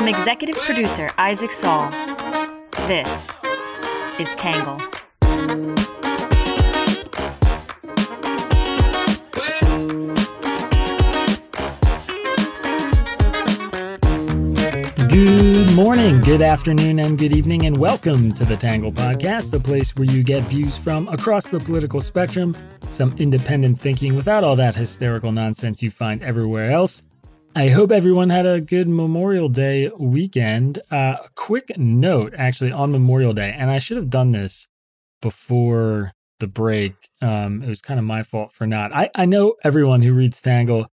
From executive producer Isaac Saul, this is Tangle. Good morning, good afternoon, and good evening, and welcome to the Tangle Podcast, the place where you get views from across the political spectrum, some independent thinking without all that hysterical nonsense you find everywhere else. I hope everyone had a good Memorial Day weekend. Uh, a quick note, actually, on Memorial Day, and I should have done this before the break. Um, it was kind of my fault for not. I, I know everyone who reads Tangle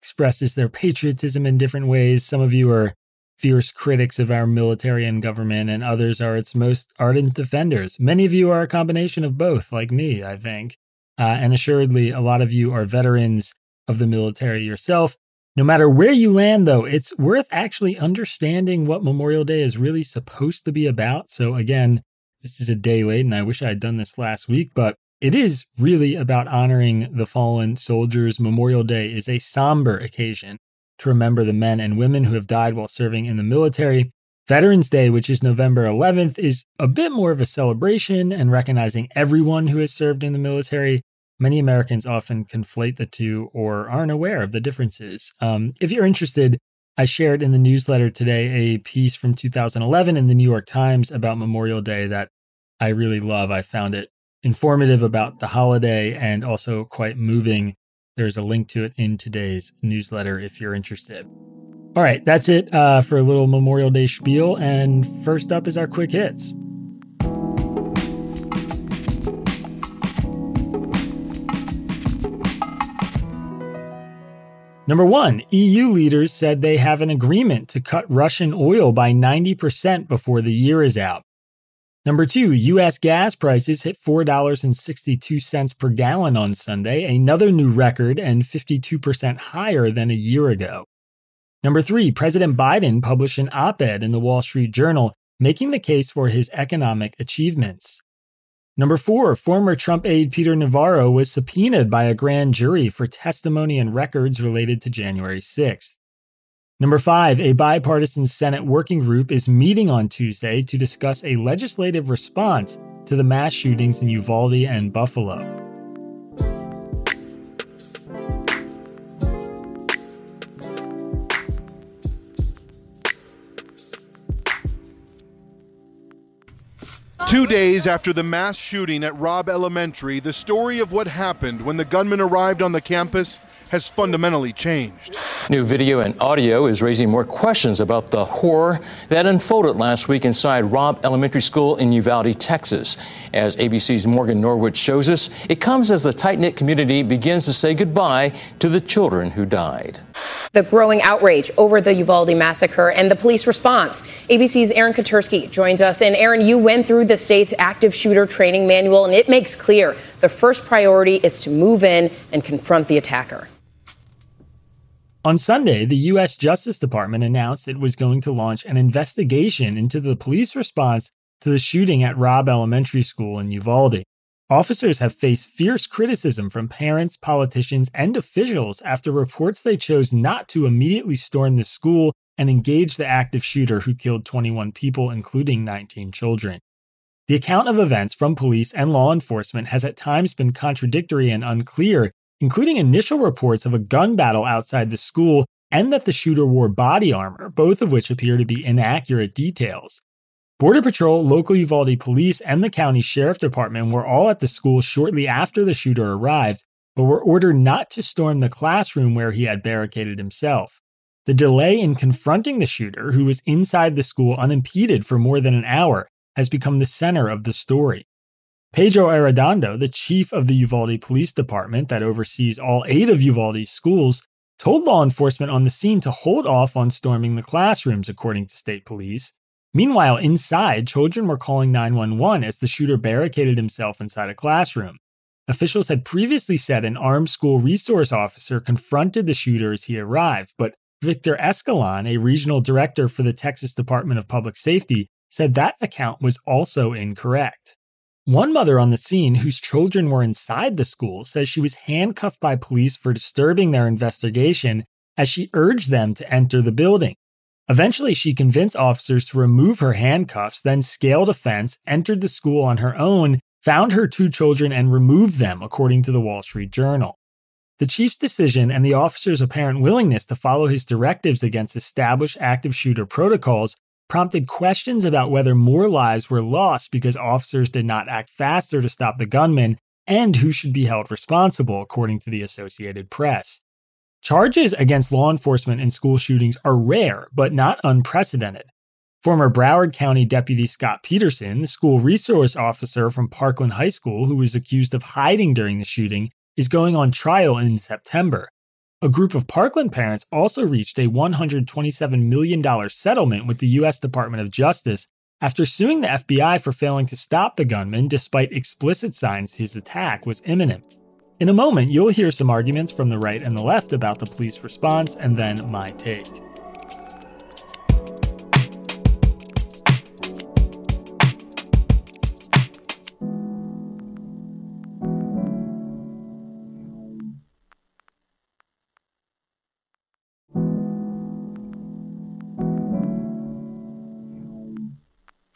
expresses their patriotism in different ways. Some of you are fierce critics of our military and government, and others are its most ardent defenders. Many of you are a combination of both, like me, I think. Uh, and assuredly, a lot of you are veterans of the military yourself. No matter where you land, though, it's worth actually understanding what Memorial Day is really supposed to be about. So, again, this is a day late, and I wish I had done this last week, but it is really about honoring the fallen soldiers. Memorial Day is a somber occasion to remember the men and women who have died while serving in the military. Veterans Day, which is November 11th, is a bit more of a celebration and recognizing everyone who has served in the military. Many Americans often conflate the two or aren't aware of the differences. Um, if you're interested, I shared in the newsletter today a piece from 2011 in the New York Times about Memorial Day that I really love. I found it informative about the holiday and also quite moving. There's a link to it in today's newsletter if you're interested. All right, that's it uh, for a little Memorial Day spiel. And first up is our quick hits. Number one, EU leaders said they have an agreement to cut Russian oil by 90% before the year is out. Number two, U.S. gas prices hit $4.62 per gallon on Sunday, another new record and 52% higher than a year ago. Number three, President Biden published an op ed in the Wall Street Journal making the case for his economic achievements. Number four, former Trump aide Peter Navarro was subpoenaed by a grand jury for testimony and records related to January 6th. Number five, a bipartisan Senate working group is meeting on Tuesday to discuss a legislative response to the mass shootings in Uvalde and Buffalo. Two days after the mass shooting at Robb Elementary, the story of what happened when the gunman arrived on the campus has fundamentally changed. New video and audio is raising more questions about the horror that unfolded last week inside Robb Elementary School in Uvalde, Texas. As ABC's Morgan Norwood shows us, it comes as the tight knit community begins to say goodbye to the children who died. The growing outrage over the Uvalde massacre and the police response. ABC's Aaron Katersky joins us. And Aaron, you went through the state's active shooter training manual, and it makes clear the first priority is to move in and confront the attacker. On Sunday, the U.S. Justice Department announced it was going to launch an investigation into the police response to the shooting at Robb Elementary School in Uvalde. Officers have faced fierce criticism from parents, politicians, and officials after reports they chose not to immediately storm the school and engage the active shooter who killed 21 people, including 19 children. The account of events from police and law enforcement has at times been contradictory and unclear, including initial reports of a gun battle outside the school and that the shooter wore body armor, both of which appear to be inaccurate details. Border Patrol, local Uvalde police, and the county sheriff department were all at the school shortly after the shooter arrived, but were ordered not to storm the classroom where he had barricaded himself. The delay in confronting the shooter, who was inside the school unimpeded for more than an hour, has become the center of the story. Pedro Arredondo, the chief of the Uvalde Police Department that oversees all eight of Uvalde's schools, told law enforcement on the scene to hold off on storming the classrooms, according to state police. Meanwhile, inside, children were calling 911 as the shooter barricaded himself inside a classroom. Officials had previously said an armed school resource officer confronted the shooter as he arrived, but Victor Escalon, a regional director for the Texas Department of Public Safety, said that account was also incorrect. One mother on the scene, whose children were inside the school, says she was handcuffed by police for disturbing their investigation as she urged them to enter the building. Eventually, she convinced officers to remove her handcuffs, then scaled a fence, entered the school on her own, found her two children, and removed them, according to the Wall Street Journal. The chief's decision and the officer's apparent willingness to follow his directives against established active shooter protocols prompted questions about whether more lives were lost because officers did not act faster to stop the gunman and who should be held responsible, according to the Associated Press. Charges against law enforcement in school shootings are rare, but not unprecedented. Former Broward County Deputy Scot Peterson, the school resource officer from Parkland High School who was accused of hiding during the shooting, is going on trial in September. A group of Parkland parents also reached a $127 million settlement with the U.S. Department of Justice after suing the FBI for failing to stop the gunman despite explicit signs his attack was imminent. In a moment, you'll hear some arguments from the right and the left about the police response, and then my take.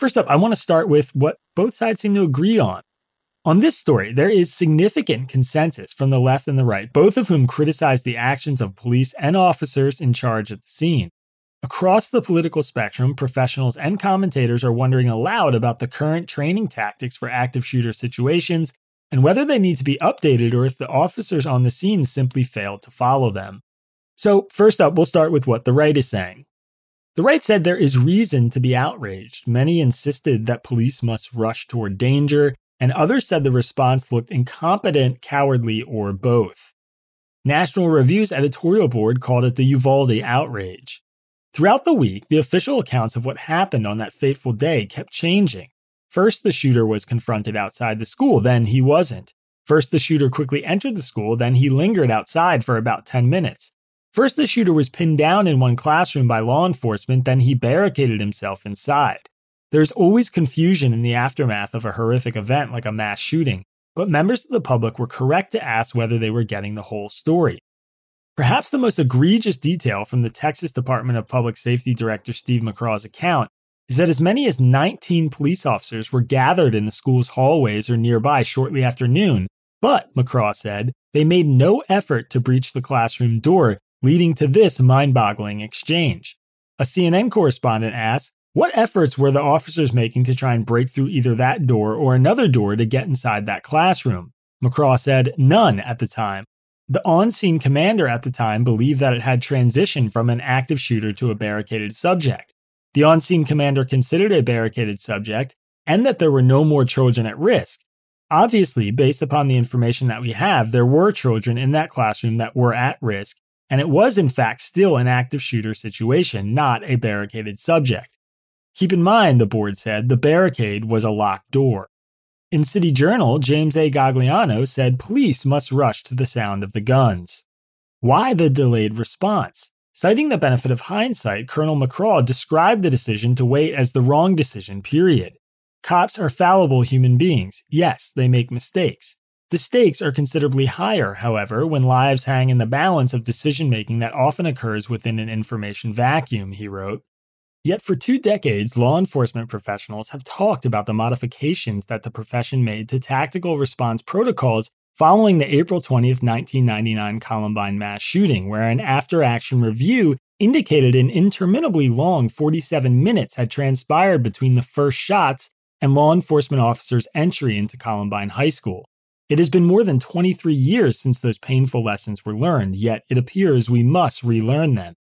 First up, I want to start with what both sides seem to agree on. On this story, there is significant consensus from the left and the right, both of whom criticize the actions of police and officers in charge at the scene. Across the political spectrum, professionals and commentators are wondering aloud about the current training tactics for active shooter situations and whether they need to be updated or if the officers on the scene simply failed to follow them. So, first up, we'll start with what the right is saying. The right said there is reason to be outraged. Many insisted that police must rush toward danger, and others said the response looked incompetent, cowardly, or both. National Review's editorial board called it the Uvalde outrage. Throughout the week, the official accounts of what happened on that fateful day kept changing. First, the shooter was confronted outside the school, then he wasn't. First, the shooter quickly entered the school, then he lingered outside for about 10 minutes. First, the shooter was pinned down in one classroom by law enforcement, then he barricaded himself inside. There's always confusion in the aftermath of a horrific event like a mass shooting, but members of the public were correct to ask whether they were getting the whole story. Perhaps the most egregious detail from the Texas Department of Public Safety Director Steve McCraw's account is that as many as 19 police officers were gathered in the school's hallways or nearby shortly after noon, but, McCraw said, they made no effort to breach the classroom door leading to this mind boggling exchange. A CNN correspondent asked, What efforts were the officers making to try and break through either that door or another door to get inside that classroom? McCraw said, None at the time. The on scene commander at the time believed that it had transitioned from an active shooter to a barricaded subject. The on scene commander considered a barricaded subject and that there were no more children at risk. Obviously, based upon the information that we have, there were children in that classroom that were at risk and it was in fact still an active shooter situation, not a barricaded subject. Keep in mind, the board said, the barricade was a locked door. In City Journal, James A. Gagliano said police must rush to the sound of the guns. Why the delayed response? Citing the benefit of hindsight, Colonel McCraw described the decision to wait as the wrong decision, period. Cops are fallible human beings. Yes, they make mistakes. The stakes are considerably higher, however, when lives hang in the balance of decision making that often occurs within an information vacuum, he wrote. Yet for two decades, law enforcement professionals have talked about the modifications that the profession made to tactical response protocols following the April 20, 1999 Columbine mass shooting, where an after action review indicated an interminably long 47 minutes had transpired between the first shots and law enforcement officers' entry into Columbine High School. It has been more than 23 years since those painful lessons were learned, yet it appears we must relearn them.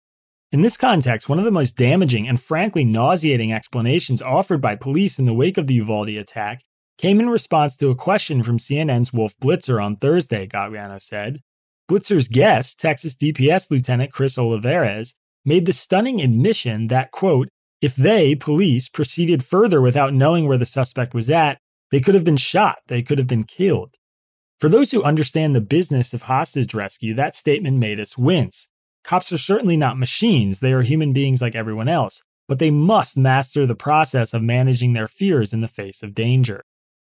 In this context, one of the most damaging and frankly nauseating explanations offered by police in the wake of the Uvalde attack came in response to a question from CNN's Wolf Blitzer on Thursday, Gagliano said. Blitzer's guest, Texas DPS Lieutenant Chris Olivares, made the stunning admission that, quote, if they, police, proceeded further without knowing where the suspect was at, they could have been shot, they could have been killed. For those who understand the business of hostage rescue, that statement made us wince. Cops are certainly not machines, they are human beings like everyone else, but they must master the process of managing their fears in the face of danger.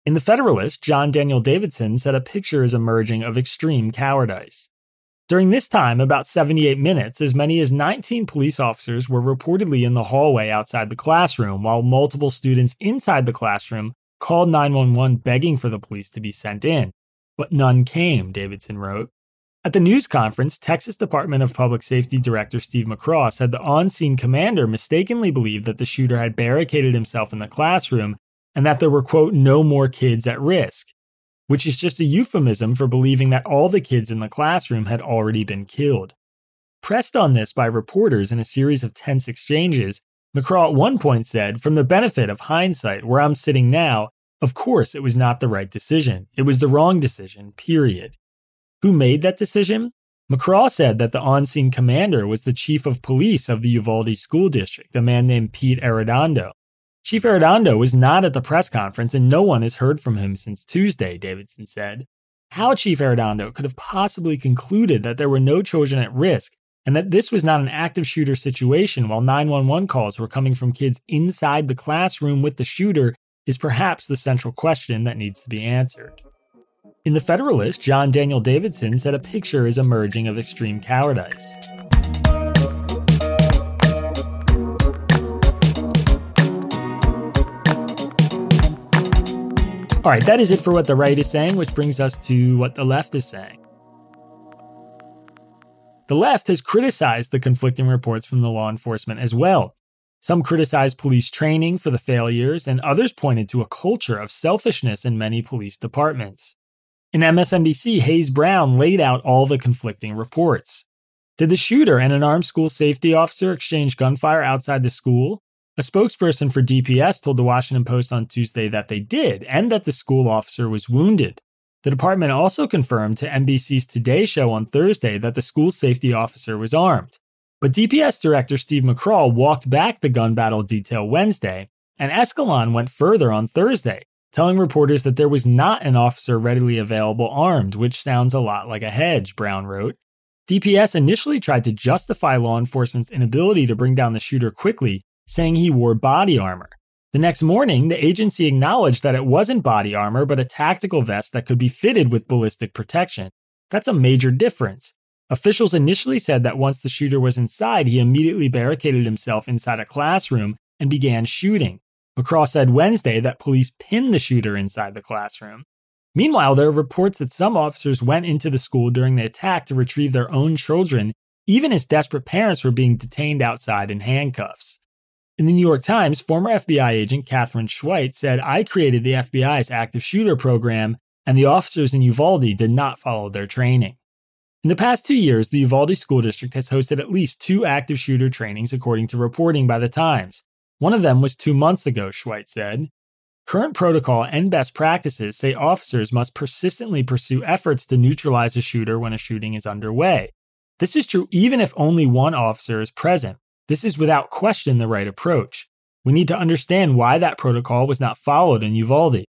In The Federalist, John Daniel Davidson said a picture is emerging of extreme cowardice. During this time, about 78 minutes, as many as 19 police officers were reportedly in the hallway outside the classroom, while multiple students inside the classroom called 911 begging for the police to be sent in. But none came, Davidson wrote. At the news conference, Texas Department of Public Safety Director Steve McCraw said the on scene commander mistakenly believed that the shooter had barricaded himself in the classroom and that there were, quote, no more kids at risk which is just a euphemism for believing that all the kids in the classroom had already been killed. Pressed on this by reporters in a series of tense exchanges, McCraw at one point said, From the benefit of hindsight, where I'm sitting now, of course it was not the right decision. It was the wrong decision, period. Who made that decision? McCraw said that the on scene commander was the chief of police of the Uvalde School District, a man named Pete Arredondo. Chief Arredondo was not at the press conference and no one has heard from him since Tuesday, Davidson said. How Chief Arredondo could have possibly concluded that there were no children at risk and that this was not an active shooter situation while 911 calls were coming from kids inside the classroom with the shooter is perhaps the central question that needs to be answered. In The Federalist, John Daniel Davidson said a picture is emerging of extreme cowardice. All right, that is it for what the right is saying, which brings us to what the left is saying. The left has criticized the conflicting reports from the law enforcement as well. Some criticized police training for the failures, and others pointed to a culture of selfishness in many police departments. In MSNBC, Hayes Brown laid out all the conflicting reports. Did the shooter and an armed school safety officer exchange gunfire outside the school? A spokesperson for DPS told the Washington Post on Tuesday that they did and that the school officer was wounded. The department also confirmed to NBC's Today Show on Thursday that the school safety officer was armed. But DPS Director Steve McCraw walked back the gun battle detail Wednesday, and Escalon went further on Thursday, telling reporters that there was not an officer readily available armed, which sounds a lot like a hedge, Brown wrote. DPS initially tried to justify law enforcement's inability to bring down the shooter quickly saying he wore body armor. The next morning, the agency acknowledged that it wasn't body armor, but a tactical vest that could be fitted with ballistic protection. That's a major difference. Officials initially said that once the shooter was inside, he immediately barricaded himself inside a classroom and began shooting. McCraw said Wednesday that police pinned the shooter inside the classroom. Meanwhile, there are reports that some officers went into the school during the attack to retrieve their own children, even as desperate parents were being detained outside in handcuffs. In the New York Times, former FBI agent Katherine Schweit said, I created the FBI's active shooter program, and the officers in Uvalde did not follow their training. In the past two years, the Uvalde School District has hosted at least two active shooter trainings, according to reporting by the Times. One of them was two months ago, Schweit said. Current protocol and best practices say officers must persistently pursue efforts to neutralize a shooter when a shooting is underway. This is true even if only one officer is present. This is without question the right approach. We need to understand why that protocol was not followed in Uvalde.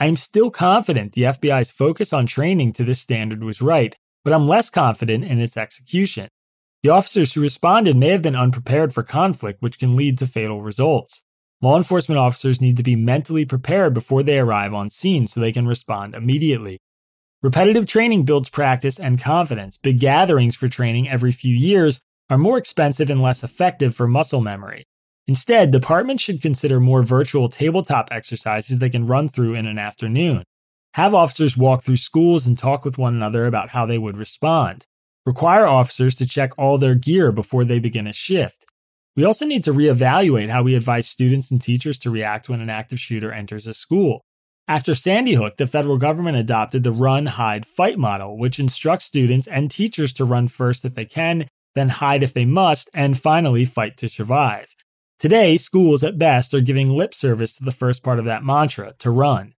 I am still confident the FBI's focus on training to this standard was right, but I'm less confident in its execution. The officers who responded may have been unprepared for conflict, which can lead to fatal results. Law enforcement officers need to be mentally prepared before they arrive on scene so they can respond immediately. Repetitive training builds practice and confidence. Big gatherings for training every few years are more expensive and less effective for muscle memory. Instead, departments should consider more virtual tabletop exercises they can run through in an afternoon. Have officers walk through schools and talk with one another about how they would respond. Require officers to check all their gear before they begin a shift. We also need to reevaluate how we advise students and teachers to react when an active shooter enters a school. After Sandy Hook, the federal government adopted the run, hide, fight model, which instructs students and teachers to run first if they can then hide if they must, and finally fight to survive. Today, schools at best are giving lip service to the first part of that mantra to run.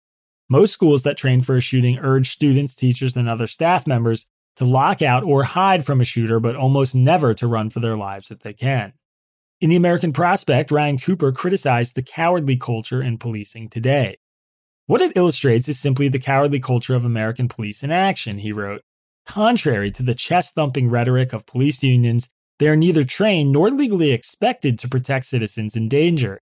Most schools that train for a shooting urge students, teachers, and other staff members to lock out or hide from a shooter, but almost never to run for their lives if they can. In The American Prospect, Ryan Cooper criticized the cowardly culture in policing today. What it illustrates is simply the cowardly culture of American police in action, he wrote. Contrary to the chest thumping rhetoric of police unions, they are neither trained nor legally expected to protect citizens in danger.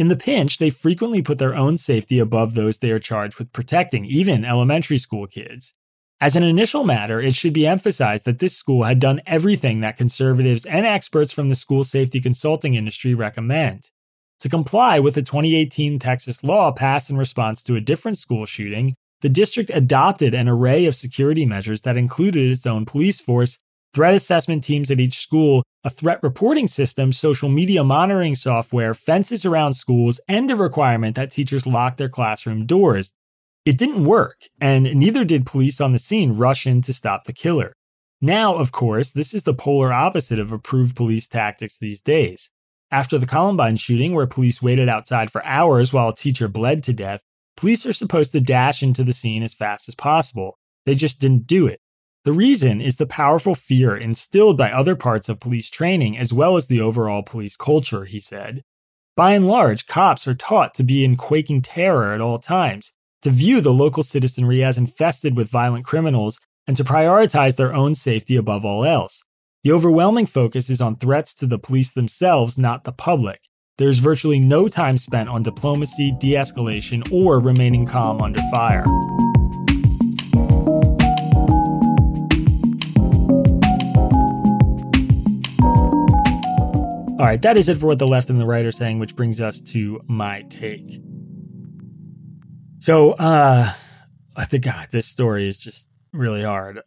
In the pinch, they frequently put their own safety above those they are charged with protecting, even elementary school kids. As an initial matter, it should be emphasized that this school had done everything that conservatives and experts from the school safety consulting industry recommend. To comply with the 2018 Texas law passed in response to a different school shooting, the district adopted an array of security measures that included its own police force, threat assessment teams at each school, a threat reporting system, social media monitoring software, fences around schools, and a requirement that teachers lock their classroom doors. It didn't work, and neither did police on the scene rush in to stop the killer. Now, of course, this is the polar opposite of approved police tactics these days. After the Columbine shooting, where police waited outside for hours while a teacher bled to death, police are supposed to dash into the scene as fast as possible. They just didn't do it. The reason is the powerful fear instilled by other parts of police training as well as the overall police culture, he said. By and large, cops are taught to be in quaking terror at all times, to view the local citizenry as infested with violent criminals, and to prioritize their own safety above all else. The overwhelming focus is on threats to the police themselves, not the public. There's virtually no time spent on diplomacy, de escalation, or remaining calm under fire. All right, that is it for what the left and the right are saying, which brings us to my take. So, uh, I think God, this story is just really hard.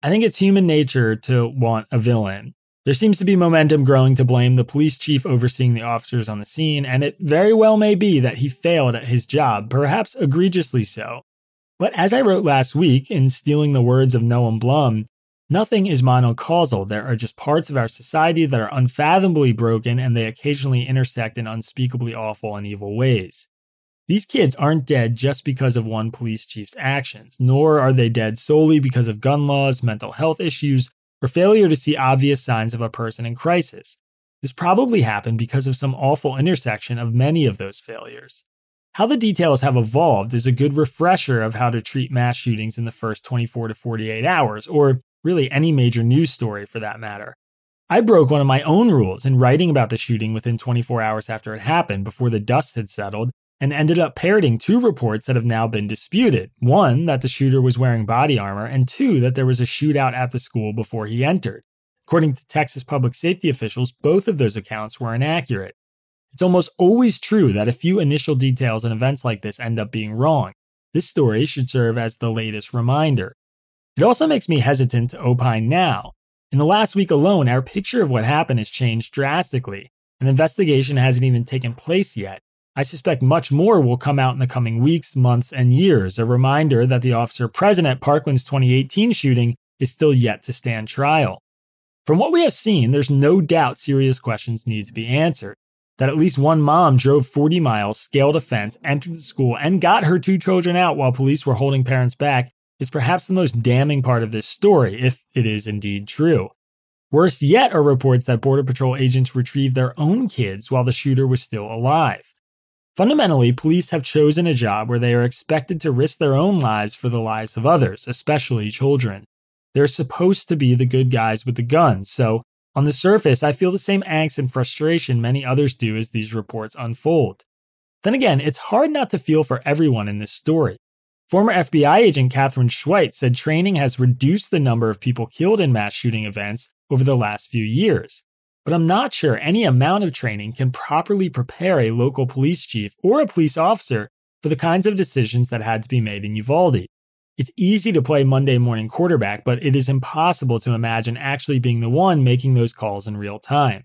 I think it's human nature to want a villain. There seems to be momentum growing to blame the police chief overseeing the officers on the scene, and it very well may be that he failed at his job, perhaps egregiously so. But as I wrote last week in stealing the words of Noam Blum, nothing is monocausal. There are just parts of our society that are unfathomably broken, and they occasionally intersect in unspeakably awful and evil ways. These kids aren't dead just because of one police chief's actions, nor are they dead solely because of gun laws, mental health issues, or failure to see obvious signs of a person in crisis. This probably happened because of some awful intersection of many of those failures. How the details have evolved is a good refresher of how to treat mass shootings in the first 24 to 48 hours, or really any major news story for that matter. I broke one of my own rules in writing about the shooting within 24 hours after it happened, before the dust had settled, and ended up parroting two reports that have now been disputed. One, that the shooter was wearing body armor, and two, that there was a shootout at the school before he entered. According to Texas public safety officials, both of those accounts were inaccurate. It's almost always true that a few initial details in events like this end up being wrong. This story should serve as the latest reminder. It also makes me hesitant to opine now. In the last week alone, our picture of what happened has changed drastically. An investigation hasn't even taken place yet, I suspect much more will come out in the coming weeks, months, and years. A reminder that the officer present at Parkland's 2018 shooting is still yet to stand trial. From what we have seen, there's no doubt serious questions need to be answered. That at least one mom drove 40 miles, scaled a fence, entered the school, and got her two children out while police were holding parents back is perhaps the most damning part of this story, if it is indeed true. Worse yet are reports that Border Patrol agents retrieved their own kids while the shooter was still alive. Fundamentally, police have chosen a job where they are expected to risk their own lives for the lives of others, especially children. They're supposed to be the good guys with the guns, so on the surface, I feel the same angst and frustration many others do as these reports unfold. Then again, it's hard not to feel for everyone in this story. Former FBI agent Katherine Schweit said training has reduced the number of people killed in mass shooting events over the last few years but I'm not sure any amount of training can properly prepare a local police chief or a police officer for the kinds of decisions that had to be made in Uvalde. It's easy to play Monday morning quarterback, but it is impossible to imagine actually being the one making those calls in real time.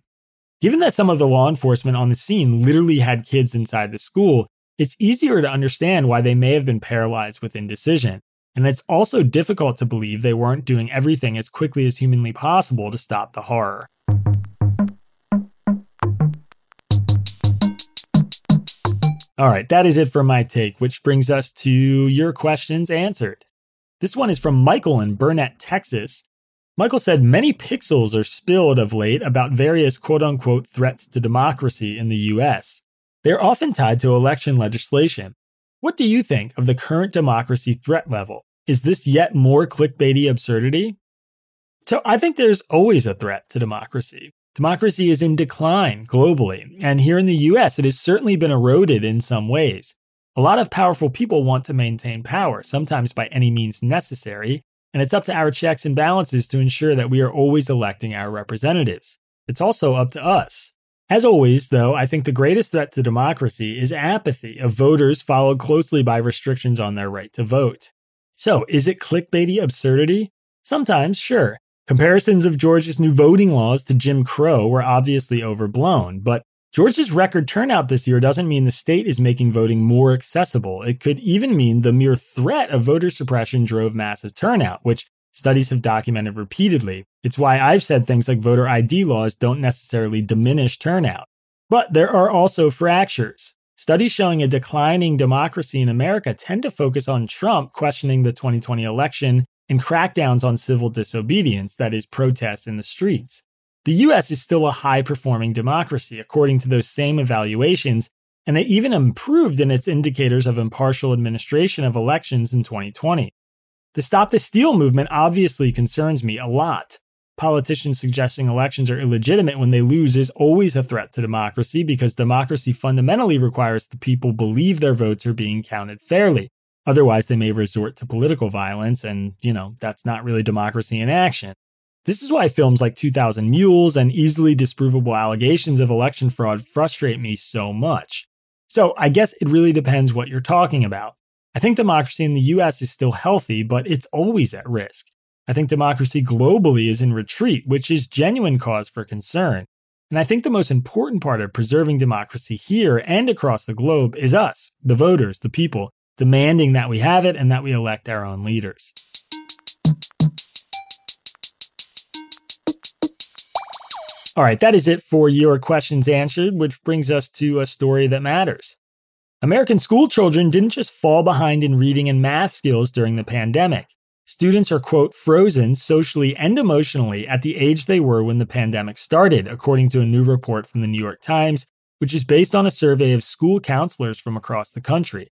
Given that some of the law enforcement on the scene literally had kids inside the school, it's easier to understand why they may have been paralyzed with indecision. And it's also difficult to believe they weren't doing everything as quickly as humanly possible to stop the horror. All right, that is it for my take, which brings us to your questions answered. This one is from Michael in Burnet, Texas. Michael said many pixels are spilled of late about various quote unquote threats to democracy in the US. They are often tied to election legislation. What do you think of the current democracy threat level? Is this yet more clickbaity absurdity? So I think there's always a threat to democracy. Democracy is in decline globally, and here in the US, it has certainly been eroded in some ways. A lot of powerful people want to maintain power, sometimes by any means necessary, and it's up to our checks and balances to ensure that we are always electing our representatives. It's also up to us. As always, though, I think the greatest threat to democracy is apathy of voters, followed closely by restrictions on their right to vote. So, is it clickbaity absurdity? Sometimes, sure. Comparisons of Georgia's new voting laws to Jim Crow were obviously overblown, but Georgia's record turnout this year doesn't mean the state is making voting more accessible. It could even mean the mere threat of voter suppression drove massive turnout, which studies have documented repeatedly. It's why I've said things like voter ID laws don't necessarily diminish turnout. But there are also fractures. Studies showing a declining democracy in America tend to focus on Trump questioning the 2020 election and crackdowns on civil disobedience, that is, protests in the streets. The US is still a high performing democracy, according to those same evaluations, and it even improved in its indicators of impartial administration of elections in 2020. The Stop the Steal movement obviously concerns me a lot. Politicians suggesting elections are illegitimate when they lose is always a threat to democracy because democracy fundamentally requires the people believe their votes are being counted fairly. Otherwise, they may resort to political violence, and, you know, that's not really democracy in action. This is why films like 2000 Mules and easily disprovable allegations of election fraud frustrate me so much. So I guess it really depends what you're talking about. I think democracy in the US is still healthy, but it's always at risk. I think democracy globally is in retreat, which is genuine cause for concern. And I think the most important part of preserving democracy here and across the globe is us, the voters, the people, demanding that we have it and that we elect our own leaders. All right, that is it for your questions answered, which brings us to a story that matters. American school children didn't just fall behind in reading and math skills during the pandemic. Students are, quote, frozen socially and emotionally at the age they were when the pandemic started, according to a new report from the New York Times, which is based on a survey of school counselors from across the country.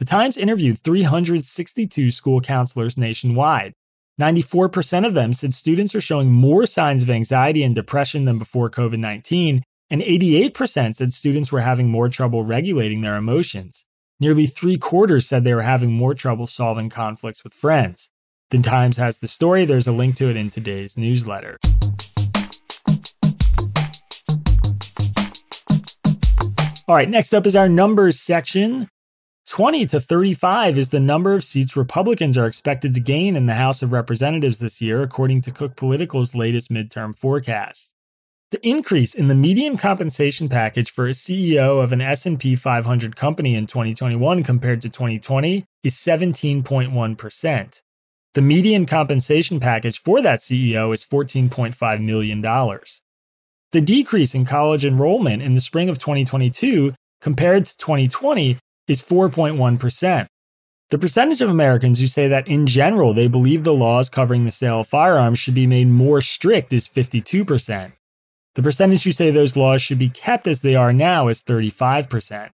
The Times interviewed 362 school counselors nationwide. 94% of them said students are showing more signs of anxiety and depression than before COVID 19, and 88% said students were having more trouble regulating their emotions. Nearly three quarters said they were having more trouble solving conflicts with friends. The Times has the story. There's a link to it in today's newsletter. All right, next up is our numbers section. 20 to 35 is the number of seats Republicans are expected to gain in the House of Representatives this year, according to Cook Political's latest midterm forecast. The increase in the median compensation package for a CEO of an S&P 500 company in 2021 compared to 2020 is 17.1%. The median compensation package for that CEO is $14.5 million. The decrease in college enrollment in the spring of 2022 compared to 2020 is 4.1%. The percentage of Americans who say that in general they believe the laws covering the sale of firearms should be made more strict is 52%. The percentage who say those laws should be kept as they are now is 35%.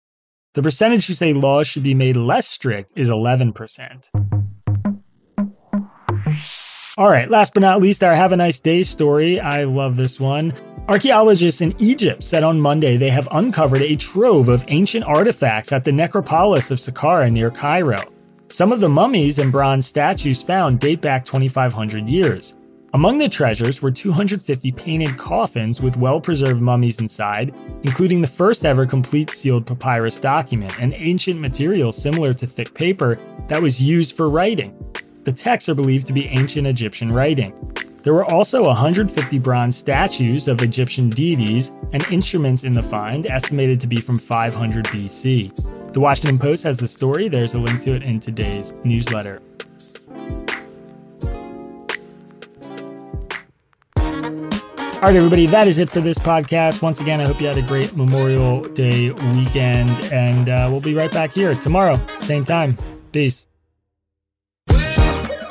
The percentage who say laws should be made less strict is 11%. All right, last but not least, our Have a Nice Day story. I love this one. Archaeologists in Egypt said on Monday they have uncovered a trove of ancient artifacts at the necropolis of Saqqara near Cairo. Some of the mummies and bronze statues found date back 2,500 years. Among the treasures were 250 painted coffins with well preserved mummies inside, including the first ever complete sealed papyrus document, an ancient material similar to thick paper that was used for writing. The texts are believed to be ancient Egyptian writing. There were also 150 bronze statues of Egyptian deities and instruments in the find, estimated to be from 500 BC. The Washington Post has the story. There's a link to it in today's newsletter. All right, everybody, that is it for this podcast. Once again, I hope you had a great Memorial Day weekend, and uh, we'll be right back here tomorrow, same time. Peace.